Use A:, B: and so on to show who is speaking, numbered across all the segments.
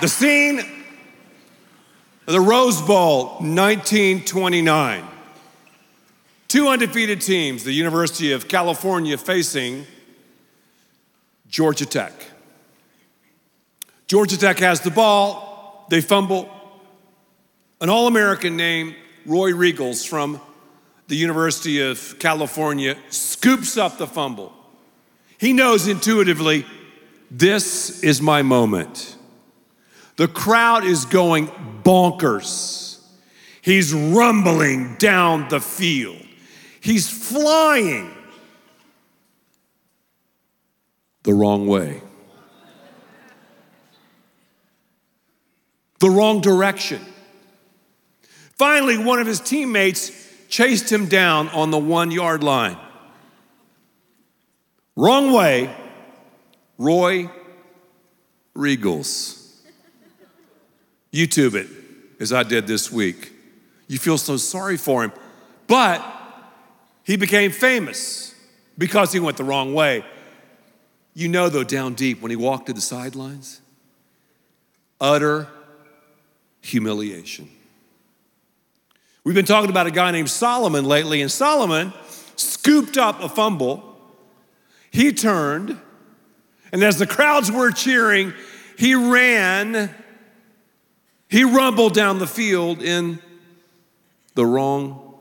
A: The scene of the Rose Bowl, 1929. Two undefeated teams, the University of California facing Georgia Tech. Georgia Tech has the ball, they fumble. An All American named Roy Riegels from the University of California scoops up the fumble. He knows intuitively, this is my moment. The crowd is going bonkers. He's rumbling down the field. He's flying the wrong way, the wrong direction. Finally, one of his teammates chased him down on the one yard line. Wrong way, Roy Riegels. YouTube it as I did this week. You feel so sorry for him. But he became famous because he went the wrong way. You know, though, down deep, when he walked to the sidelines, utter humiliation. We've been talking about a guy named Solomon lately, and Solomon scooped up a fumble. He turned, and as the crowds were cheering, he ran he rumbled down the field in the wrong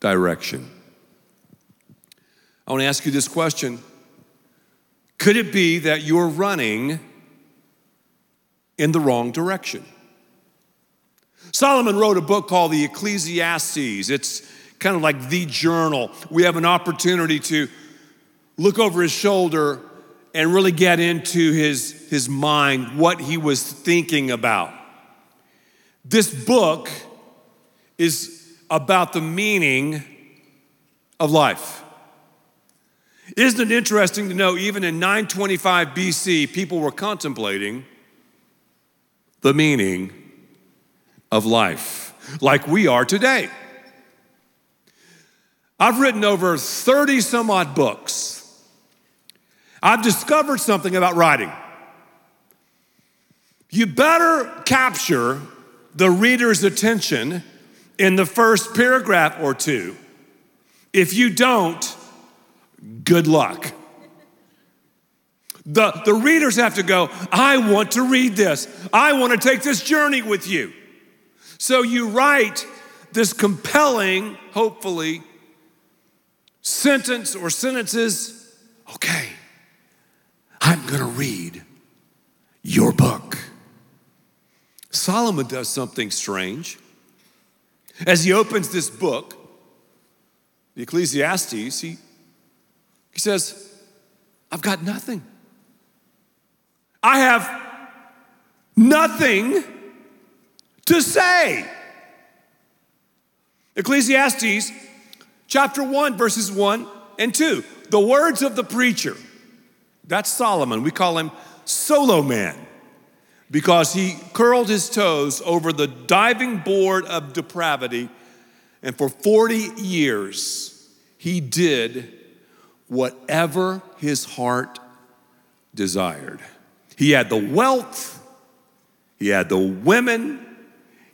A: direction. I want to ask you this question Could it be that you're running in the wrong direction? Solomon wrote a book called the Ecclesiastes. It's kind of like the journal. We have an opportunity to look over his shoulder and really get into his, his mind, what he was thinking about. This book is about the meaning of life. Isn't it interesting to know, even in 925 BC, people were contemplating the meaning of life, like we are today. I've written over 30 some odd books. I've discovered something about writing. You better capture the reader's attention in the first paragraph or two. If you don't, good luck. The, the readers have to go, I want to read this. I want to take this journey with you. So you write this compelling, hopefully, sentence or sentences. Okay, I'm going to read your book. Solomon does something strange. As he opens this book, the Ecclesiastes, he, he says, I've got nothing. I have nothing to say. Ecclesiastes chapter 1, verses 1 and 2. The words of the preacher. That's Solomon. We call him Solo Man because he curled his toes over the diving board of depravity, and for 40 years he did whatever his heart desired. He had the wealth, he had the women,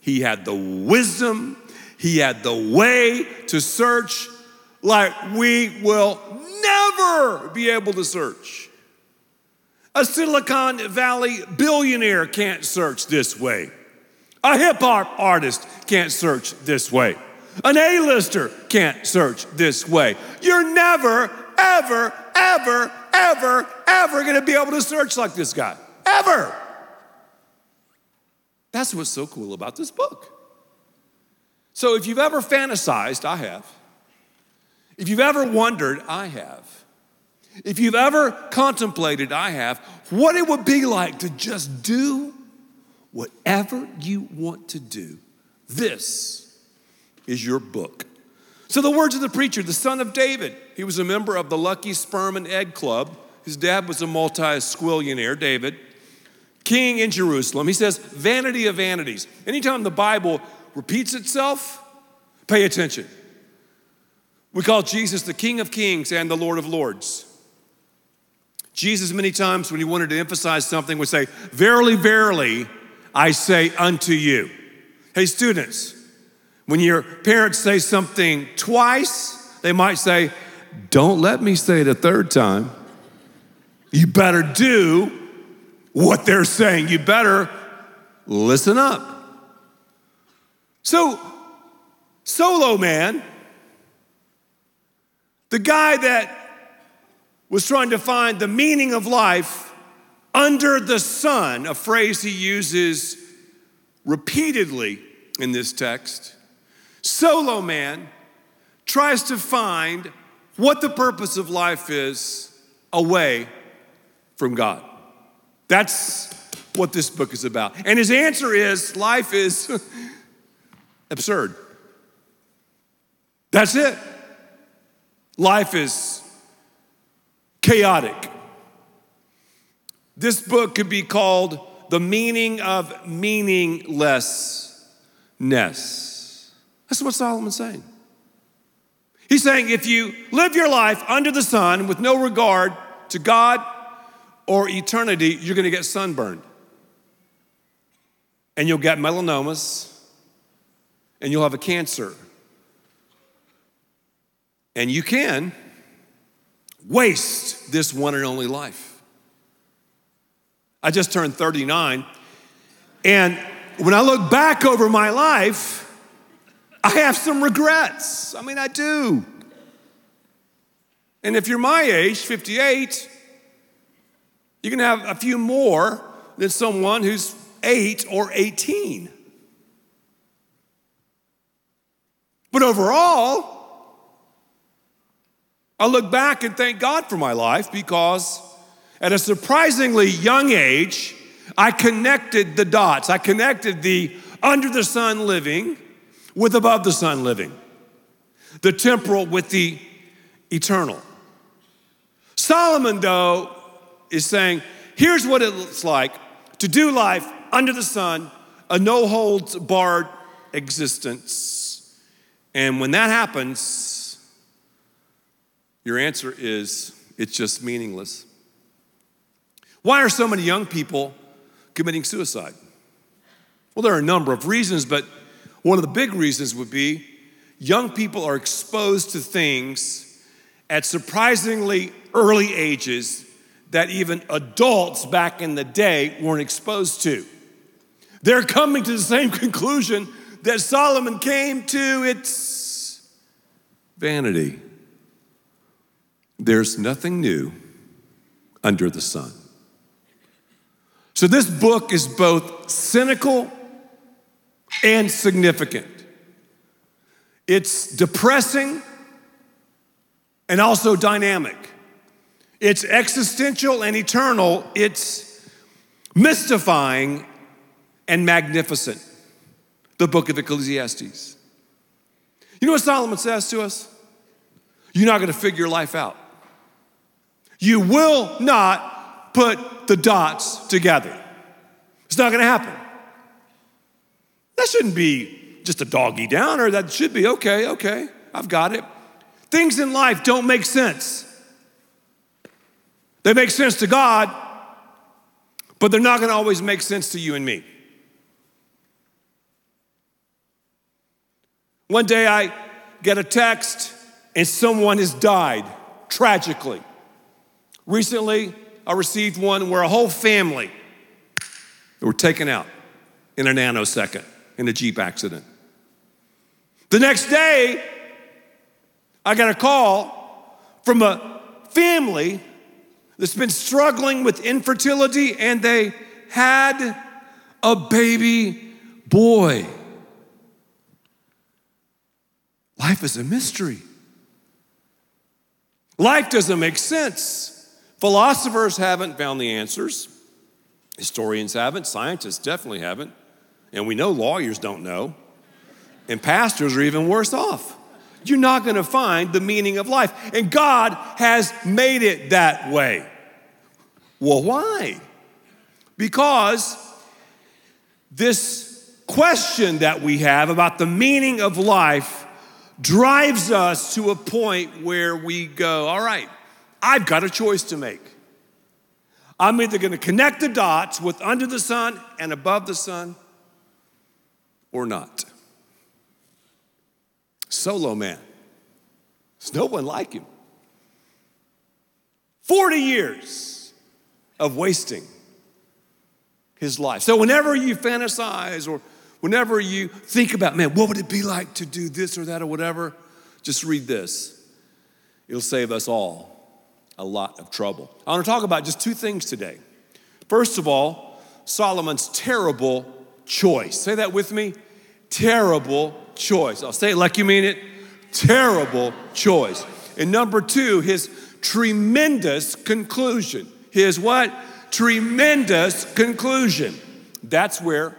A: he had the wisdom, he had the way to search like we will never be able to search. A Silicon Valley billionaire can't search this way. A hip hop artist can't search this way. An A-lister can't search this way. You're never, ever, ever, ever, ever gonna be able to search like this guy. Ever. That's what's so cool about this book. So if you've ever fantasized, I have. If you've ever wondered, I have. If you've ever contemplated, I have, what it would be like to just do whatever you want to do, this is your book. So, the words of the preacher, the son of David, he was a member of the Lucky Sperm and Egg Club. His dad was a multi squillionaire, David, king in Jerusalem. He says, vanity of vanities. Anytime the Bible repeats itself, pay attention. We call Jesus the King of Kings and the Lord of Lords. Jesus, many times when he wanted to emphasize something, would say, Verily, verily, I say unto you. Hey, students, when your parents say something twice, they might say, Don't let me say it a third time. You better do what they're saying. You better listen up. So, Solo Man, the guy that was trying to find the meaning of life under the sun, a phrase he uses repeatedly in this text. Solo man tries to find what the purpose of life is away from God. That's what this book is about. And his answer is life is absurd. That's it. Life is chaotic. This book could be called The Meaning of Meaninglessness. That's what Solomon's saying. He's saying if you live your life under the sun with no regard to God or eternity, you're going to get sunburned. And you'll get melanomas and you'll have a cancer. And you can waste this one and only life. I just turned 39, and when I look back over my life, I have some regrets. I mean, I do. And if you're my age, 58, you can have a few more than someone who's 8 or 18. But overall, I look back and thank God for my life because at a surprisingly young age, I connected the dots. I connected the under the sun living with above the sun living, the temporal with the eternal. Solomon, though, is saying, here's what it looks like to do life under the sun, a no holds barred existence. And when that happens, your answer is it's just meaningless. Why are so many young people committing suicide? Well, there are a number of reasons, but one of the big reasons would be young people are exposed to things at surprisingly early ages that even adults back in the day weren't exposed to. They're coming to the same conclusion that Solomon came to it's vanity. There's nothing new under the sun. So, this book is both cynical and significant. It's depressing and also dynamic. It's existential and eternal. It's mystifying and magnificent. The book of Ecclesiastes. You know what Solomon says to us? You're not going to figure life out. You will not put the dots together. It's not gonna happen. That shouldn't be just a doggy downer. That should be okay, okay, I've got it. Things in life don't make sense. They make sense to God, but they're not gonna always make sense to you and me. One day I get a text and someone has died tragically. Recently, I received one where a whole family were taken out in a nanosecond in a Jeep accident. The next day, I got a call from a family that's been struggling with infertility and they had a baby boy. Life is a mystery. Life doesn't make sense. Philosophers haven't found the answers. Historians haven't. Scientists definitely haven't. And we know lawyers don't know. And pastors are even worse off. You're not going to find the meaning of life. And God has made it that way. Well, why? Because this question that we have about the meaning of life drives us to a point where we go, all right, I've got a choice to make. I'm either going to connect the dots with under the sun and above the sun or not. Solo man. There's no one like him. 40 years of wasting his life. So, whenever you fantasize or whenever you think about, man, what would it be like to do this or that or whatever, just read this. It'll save us all a lot of trouble. I want to talk about just two things today. First of all, Solomon's terrible choice. Say that with me. Terrible choice. I'll say it like you mean it. Terrible choice. And number two, his tremendous conclusion. His what? Tremendous conclusion. That's where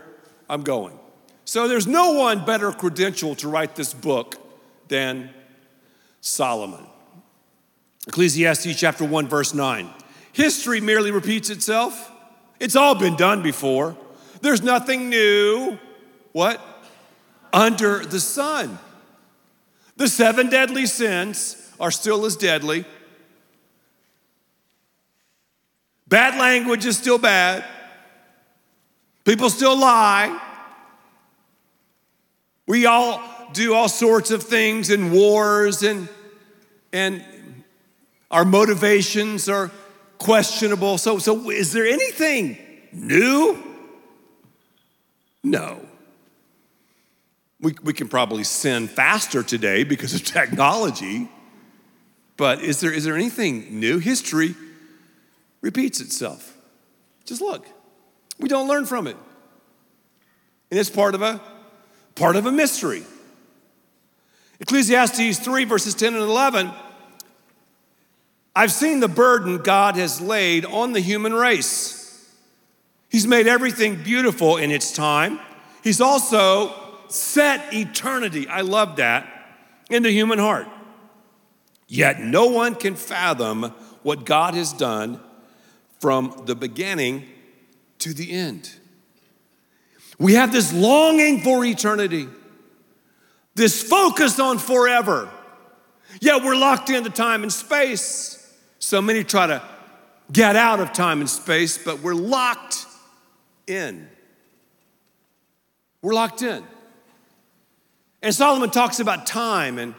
A: I'm going. So there's no one better credential to write this book than Solomon. Ecclesiastes chapter 1, verse 9. History merely repeats itself. It's all been done before. There's nothing new. What? Under the sun. The seven deadly sins are still as deadly. Bad language is still bad. People still lie. We all do all sorts of things in wars and and our motivations are questionable. So, so is there anything new? No. We, we can probably sin faster today because of technology, but is there, is there anything new? History repeats itself. Just look. We don't learn from it. And it's part of a part of a mystery. Ecclesiastes 3, verses 10 and 11 I've seen the burden God has laid on the human race. He's made everything beautiful in its time. He's also set eternity, I love that, in the human heart. Yet no one can fathom what God has done from the beginning to the end. We have this longing for eternity, this focus on forever. Yet we're locked into time and space. So many try to get out of time and space, but we're locked in. We're locked in. And Solomon talks about time and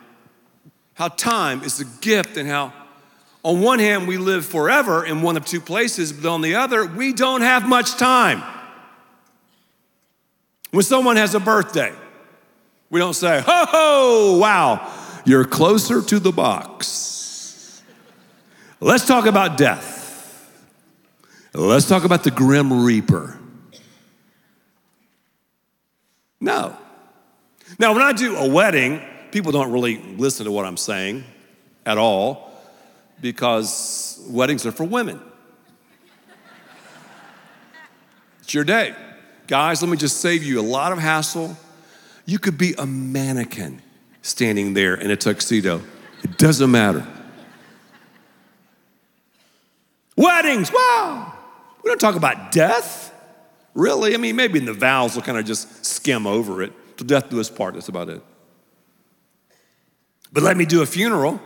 A: how time is a gift and how, on one hand, we live forever in one of two places, but on the other, we don't have much time. When someone has a birthday, we don't say, ho ho, wow, you're closer to the box. Let's talk about death. Let's talk about the grim reaper. No. Now, when I do a wedding, people don't really listen to what I'm saying at all because weddings are for women. It's your day. Guys, let me just save you a lot of hassle. You could be a mannequin standing there in a tuxedo, it doesn't matter. Weddings, wow. We don't talk about death. Really? I mean, maybe in the vows we'll kind of just skim over it. To death do us part, that's about it. But let me do a funeral,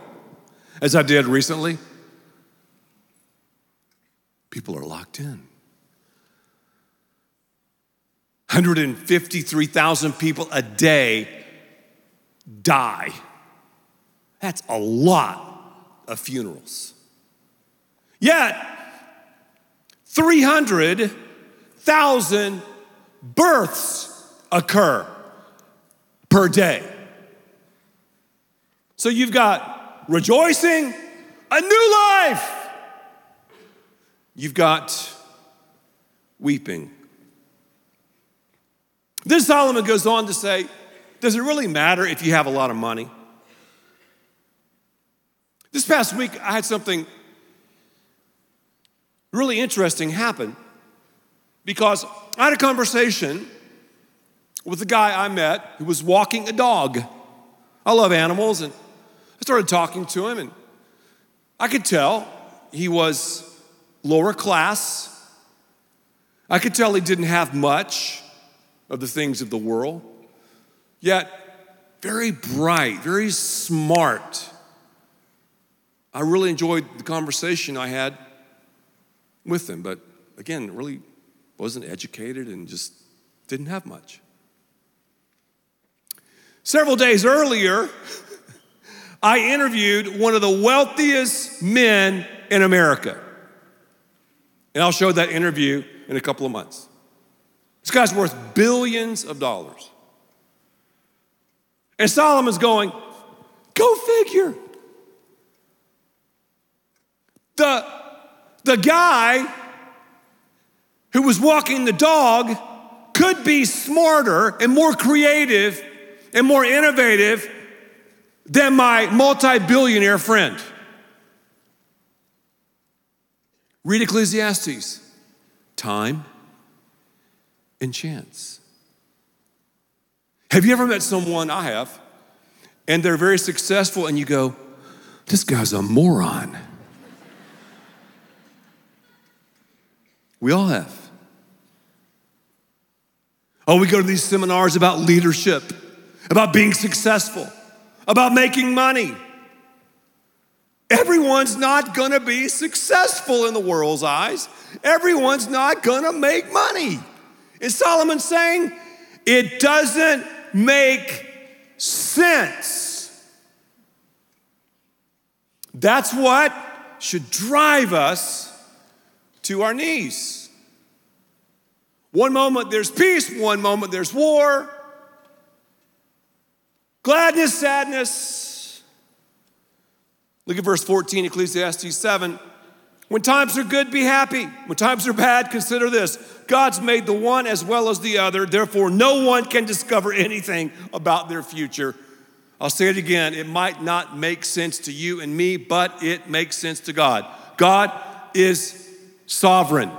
A: as I did recently. People are locked in. 153,000 people a day die. That's a lot of funerals. Yet, 300,000 births occur per day. So you've got rejoicing, a new life. You've got weeping. Then Solomon goes on to say, Does it really matter if you have a lot of money? This past week, I had something really interesting happened because I had a conversation with a guy I met who was walking a dog. I love animals, and I started talking to him, and I could tell he was lower class. I could tell he didn't have much of the things of the world, yet very bright, very smart. I really enjoyed the conversation I had with them, but again, really wasn't educated and just didn't have much. Several days earlier, I interviewed one of the wealthiest men in America. And I'll show that interview in a couple of months. This guy's worth billions of dollars. And Solomon's going, go figure. The, the guy who was walking the dog could be smarter and more creative and more innovative than my multi billionaire friend. Read Ecclesiastes time and chance. Have you ever met someone, I have, and they're very successful, and you go, this guy's a moron? We all have. Oh, we go to these seminars about leadership, about being successful, about making money. Everyone's not gonna be successful in the world's eyes. Everyone's not gonna make money. Is Solomon saying it doesn't make sense? That's what should drive us to our knees. One moment there's peace, one moment there's war. Gladness, sadness. Look at verse 14, Ecclesiastes 7. When times are good, be happy. When times are bad, consider this God's made the one as well as the other, therefore, no one can discover anything about their future. I'll say it again it might not make sense to you and me, but it makes sense to God. God is sovereign.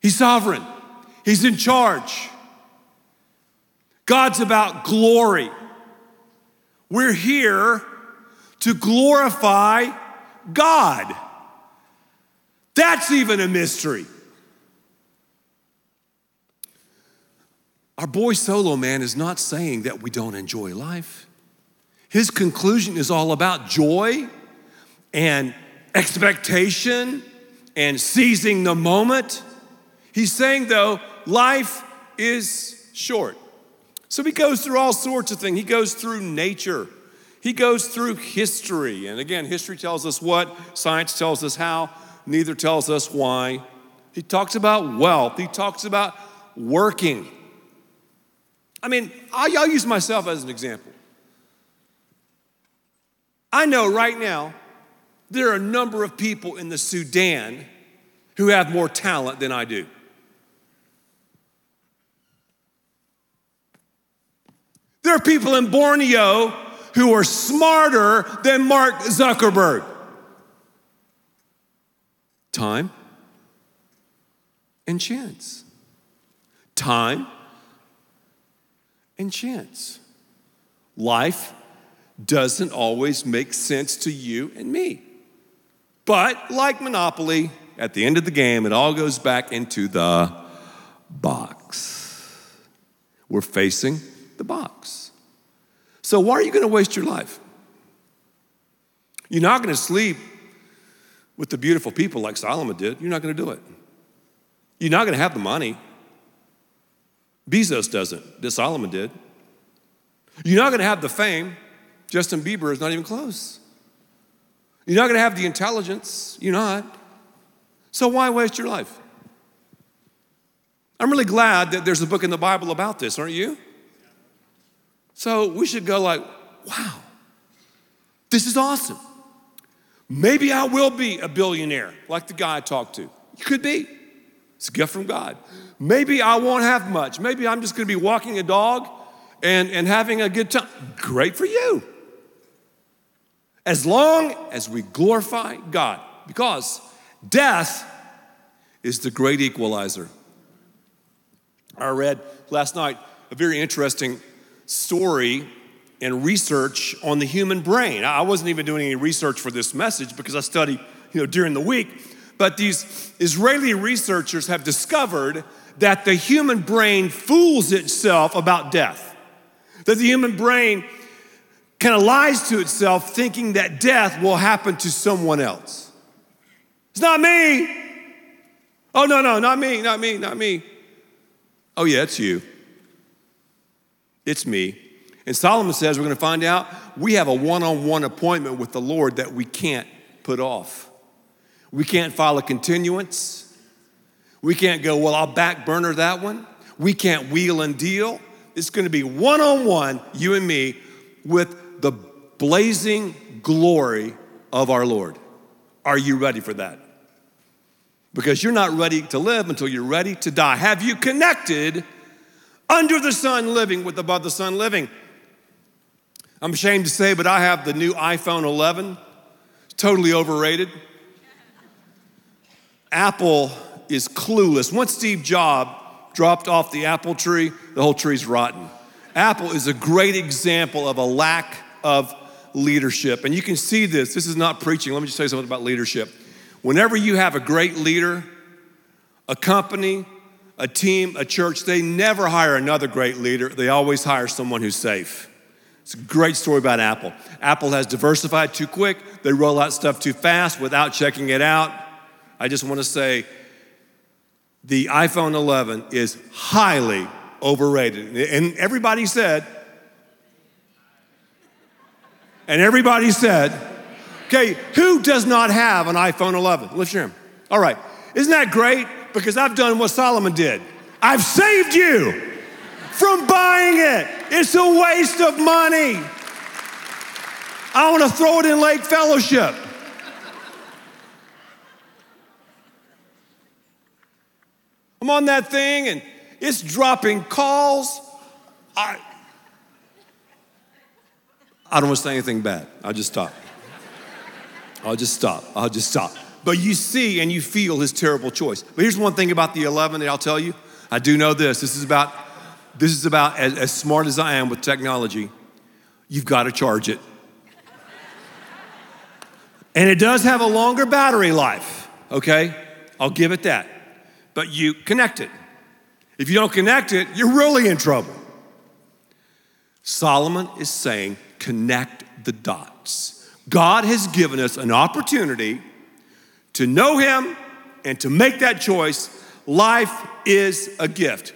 A: He's sovereign, He's in charge. God's about glory. We're here to glorify God. That's even a mystery. Our boy Solo Man is not saying that we don't enjoy life. His conclusion is all about joy and expectation and seizing the moment. He's saying, though, life is short. So he goes through all sorts of things. He goes through nature, he goes through history. And again, history tells us what, science tells us how, neither tells us why. He talks about wealth, he talks about working. I mean, I'll use myself as an example. I know right now there are a number of people in the Sudan who have more talent than I do. There are people in Borneo who are smarter than Mark Zuckerberg. Time and chance. Time and chance. Life doesn't always make sense to you and me. But like Monopoly, at the end of the game, it all goes back into the box. We're facing the box. So, why are you going to waste your life? You're not going to sleep with the beautiful people like Solomon did. You're not going to do it. You're not going to have the money. Bezos doesn't, that Solomon did. You're not going to have the fame. Justin Bieber is not even close. You're not going to have the intelligence. You're not. So why waste your life? I'm really glad that there's a book in the Bible about this, aren't you? So we should go like, wow, this is awesome. Maybe I will be a billionaire like the guy I talked to. You could be. It's a gift from God. Maybe I won't have much. Maybe I'm just going to be walking a dog and, and having a good time. Great for you. As long as we glorify God, because death is the great equalizer. I read last night a very interesting story and research on the human brain. I wasn't even doing any research for this message because I study, you know, during the week. But these Israeli researchers have discovered that the human brain fools itself about death. That the human brain kind of lies to itself thinking that death will happen to someone else. It's not me. Oh, no, no, not me, not me, not me. Oh, yeah, it's you. It's me. And Solomon says we're going to find out we have a one on one appointment with the Lord that we can't put off. We can't file a continuance. We can't go, well, I'll back burner that one. We can't wheel and deal. It's going to be one on one, you and me, with the blazing glory of our Lord. Are you ready for that? Because you're not ready to live until you're ready to die. Have you connected under the sun living with above the sun living? I'm ashamed to say, but I have the new iPhone 11. It's totally overrated. Apple is clueless. Once Steve Jobs dropped off the apple tree, the whole tree's rotten. Apple is a great example of a lack of leadership. And you can see this. This is not preaching. Let me just tell you something about leadership. Whenever you have a great leader, a company, a team, a church, they never hire another great leader. They always hire someone who's safe. It's a great story about Apple. Apple has diversified too quick, they roll out stuff too fast without checking it out. I just want to say the iPhone 11 is highly overrated. And everybody said, and everybody said, okay, who does not have an iPhone 11? Lift your hand. All right. Isn't that great? Because I've done what Solomon did. I've saved you from buying it. It's a waste of money. I want to throw it in Lake Fellowship. I'm on that thing and it's dropping calls. I, I don't want to say anything bad. I'll just stop. I'll just stop. I'll just stop. But you see and you feel his terrible choice. But here's one thing about the 11 that I'll tell you. I do know this. This is about this is about as, as smart as I am with technology. You've got to charge it. And it does have a longer battery life, okay? I'll give it that. But you connect it. If you don't connect it, you're really in trouble. Solomon is saying, connect the dots. God has given us an opportunity to know Him and to make that choice. Life is a gift.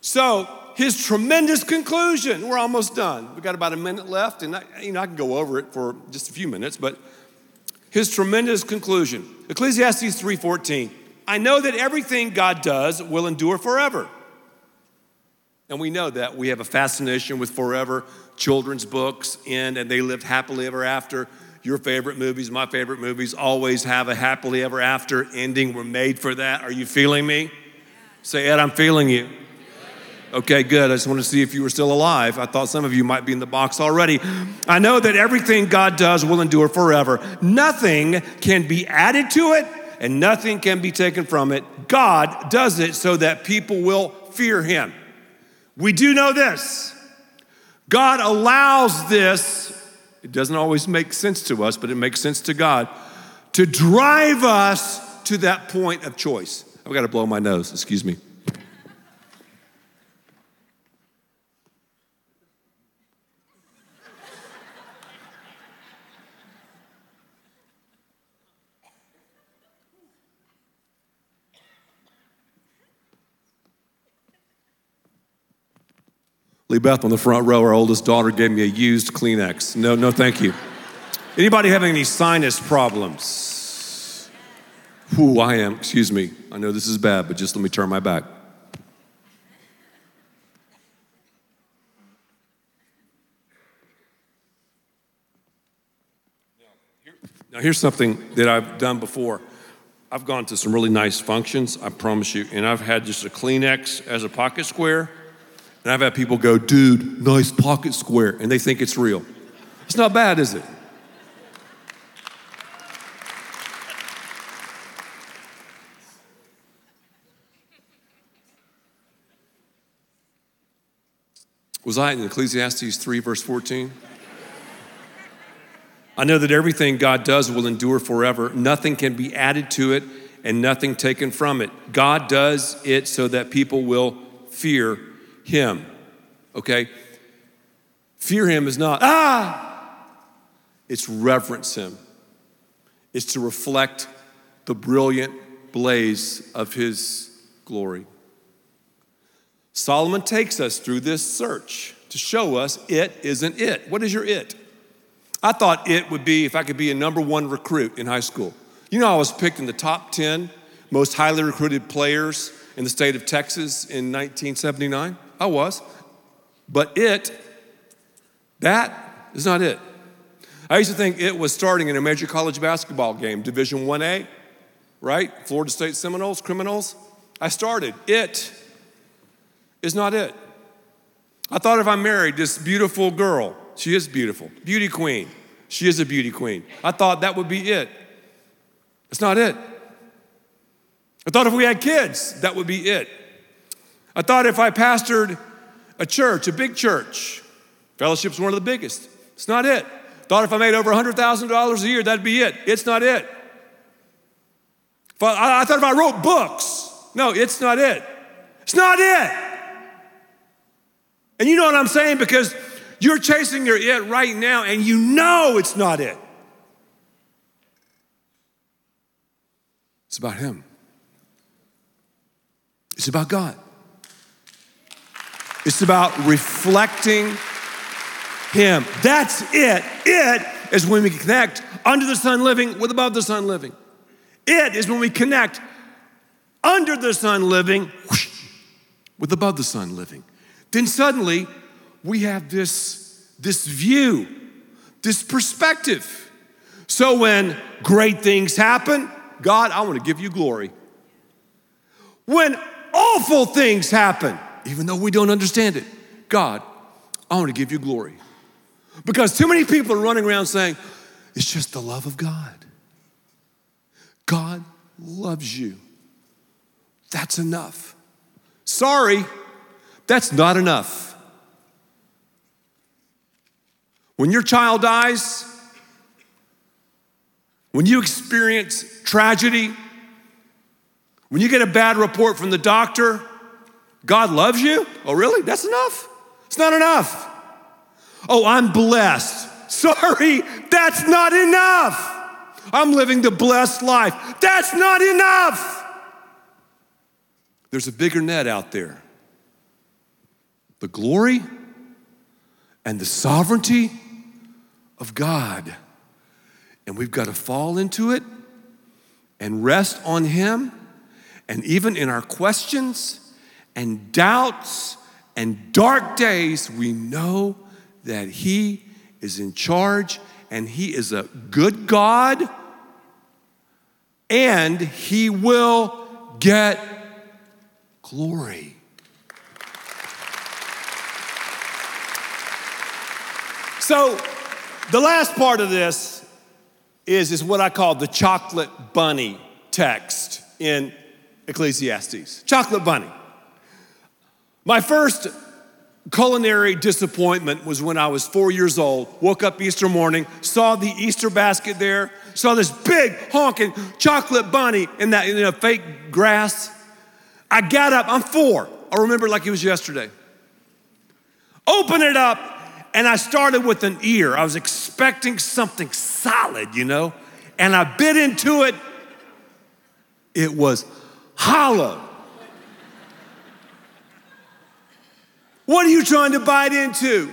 A: So, his tremendous conclusion. We're almost done. We've got about a minute left, and I, you know, I can go over it for just a few minutes, but his tremendous conclusion. Ecclesiastes 3:14. I know that everything God does will endure forever. And we know that we have a fascination with forever children's books end and they lived happily ever after. Your favorite movies, my favorite movies, always have a happily ever after ending. We're made for that. Are you feeling me? Say, Ed, I'm feeling you. Okay, good. I just want to see if you were still alive. I thought some of you might be in the box already. I know that everything God does will endure forever. Nothing can be added to it and nothing can be taken from it. God does it so that people will fear him. We do know this. God allows this, it doesn't always make sense to us, but it makes sense to God, to drive us to that point of choice. I've got to blow my nose, excuse me. Lee Beth on the front row, our oldest daughter, gave me a used Kleenex. No, no, thank you. Anybody having any sinus problems? Who I am, excuse me. I know this is bad, but just let me turn my back. Now, here's something that I've done before. I've gone to some really nice functions, I promise you, and I've had just a Kleenex as a pocket square and I've had people go, dude, nice pocket square, and they think it's real. It's not bad, is it? Was I in Ecclesiastes 3, verse 14? I know that everything God does will endure forever. Nothing can be added to it and nothing taken from it. God does it so that people will fear him. Okay? Fear him is not, ah, it's reverence him. It's to reflect the brilliant blaze of his glory. Solomon takes us through this search to show us it isn't it. What is your it? I thought it would be if I could be a number one recruit in high school. You know, I was picked in the top 10 most highly recruited players in the state of Texas in 1979. I was. But it, that is not it. I used to think it was starting in a major college basketball game, Division 1A, right? Florida State Seminoles, criminals. I started. It is not it. I thought if I married this beautiful girl, she is beautiful, beauty queen, she is a beauty queen. I thought that would be it. It's not it. I thought if we had kids, that would be it. I thought if I pastored a church, a big church, fellowship's one of the biggest. It's not it. Thought if I made over $100,000 a year, that'd be it. It's not it. I, I thought if I wrote books, no, it's not it. It's not it. And you know what I'm saying? Because you're chasing your it right now and you know it's not it. It's about Him, it's about God. It's about reflecting Him. That's it. It is when we connect under the sun living with above the sun living. It is when we connect under the sun living whoosh, with above the sun living. Then suddenly we have this, this view, this perspective. So when great things happen, God, I want to give you glory. When awful things happen, even though we don't understand it, God, I want to give you glory. Because too many people are running around saying, it's just the love of God. God loves you. That's enough. Sorry, that's not enough. When your child dies, when you experience tragedy, when you get a bad report from the doctor, God loves you? Oh, really? That's enough? It's not enough. Oh, I'm blessed. Sorry, that's not enough. I'm living the blessed life. That's not enough. There's a bigger net out there. The glory and the sovereignty of God. And we've got to fall into it and rest on Him. And even in our questions and doubts and dark days, we know that He is in charge and He is a good God and He will get glory. So, the last part of this is, is what I call the chocolate bunny text in Ecclesiastes. Chocolate bunny. My first culinary disappointment was when I was four years old, woke up Easter morning, saw the Easter basket there, saw this big honking chocolate bunny in that in a fake grass. I got up, I'm four. I remember like it was yesterday. Open it up, and I started with an ear. I was expecting something solid, you know, and I bit into it. It was hollow. What are you trying to bite into?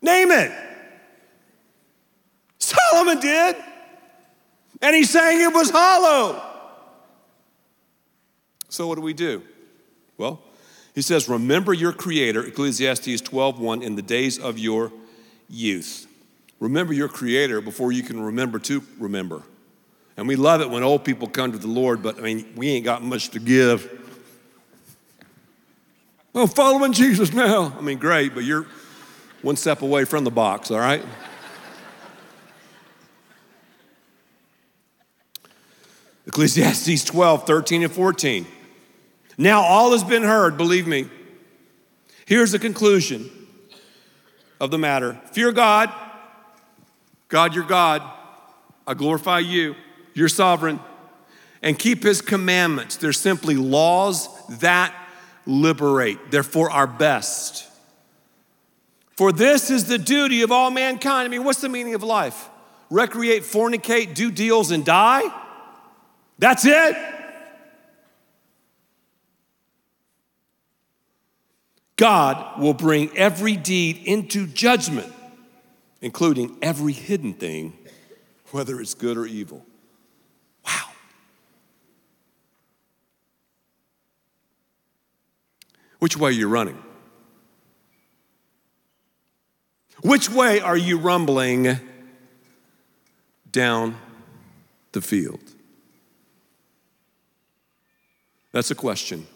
A: Name it. Solomon did. And he's saying it was hollow. So what do we do? Well, he says, Remember your creator, Ecclesiastes 12:1, in the days of your youth. Remember your creator before you can remember to remember. And we love it when old people come to the Lord, but I mean, we ain't got much to give. Oh, following Jesus now. I mean, great, but you're one step away from the box, all right? Ecclesiastes 12, 13, and 14. Now all has been heard, believe me. Here's the conclusion of the matter Fear God. God, your God. I glorify you. You're sovereign. And keep his commandments. They're simply laws that liberate. They're for our best. For this is the duty of all mankind. I mean, what's the meaning of life? recreate, fornicate, do deals, and die? That's it? God will bring every deed into judgment, including every hidden thing, whether it's good or evil. Which way are you running? Which way are you rumbling down the field? That's a question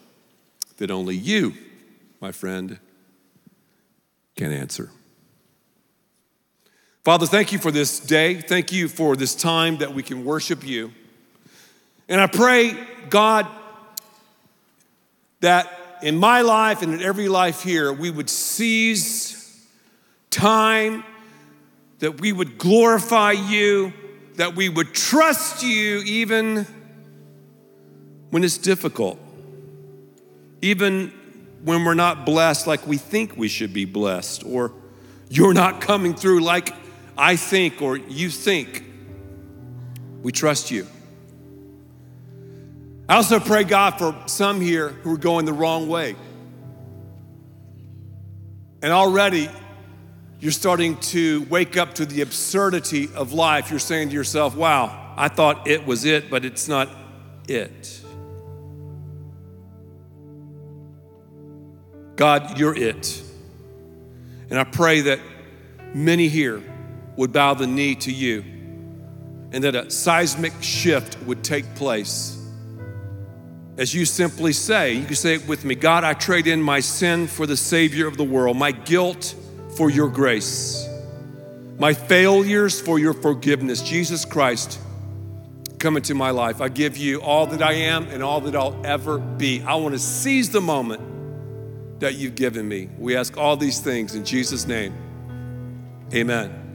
A: that only you my friend, can answer. Father, thank you for this day. Thank you for this time that we can worship you. And I pray, God, that in my life and in every life here, we would seize time, that we would glorify you, that we would trust you even when it's difficult, even when we're not blessed like we think we should be blessed, or you're not coming through like I think or you think. We trust you. I also pray, God, for some here who are going the wrong way. And already you're starting to wake up to the absurdity of life. You're saying to yourself, wow, I thought it was it, but it's not it. God, you're it. And I pray that many here would bow the knee to you and that a seismic shift would take place. As you simply say, you can say it with me God, I trade in my sin for the Savior of the world, my guilt for your grace, my failures for your forgiveness. Jesus Christ, come into my life. I give you all that I am and all that I'll ever be. I want to seize the moment that you've given me. We ask all these things in Jesus' name. Amen.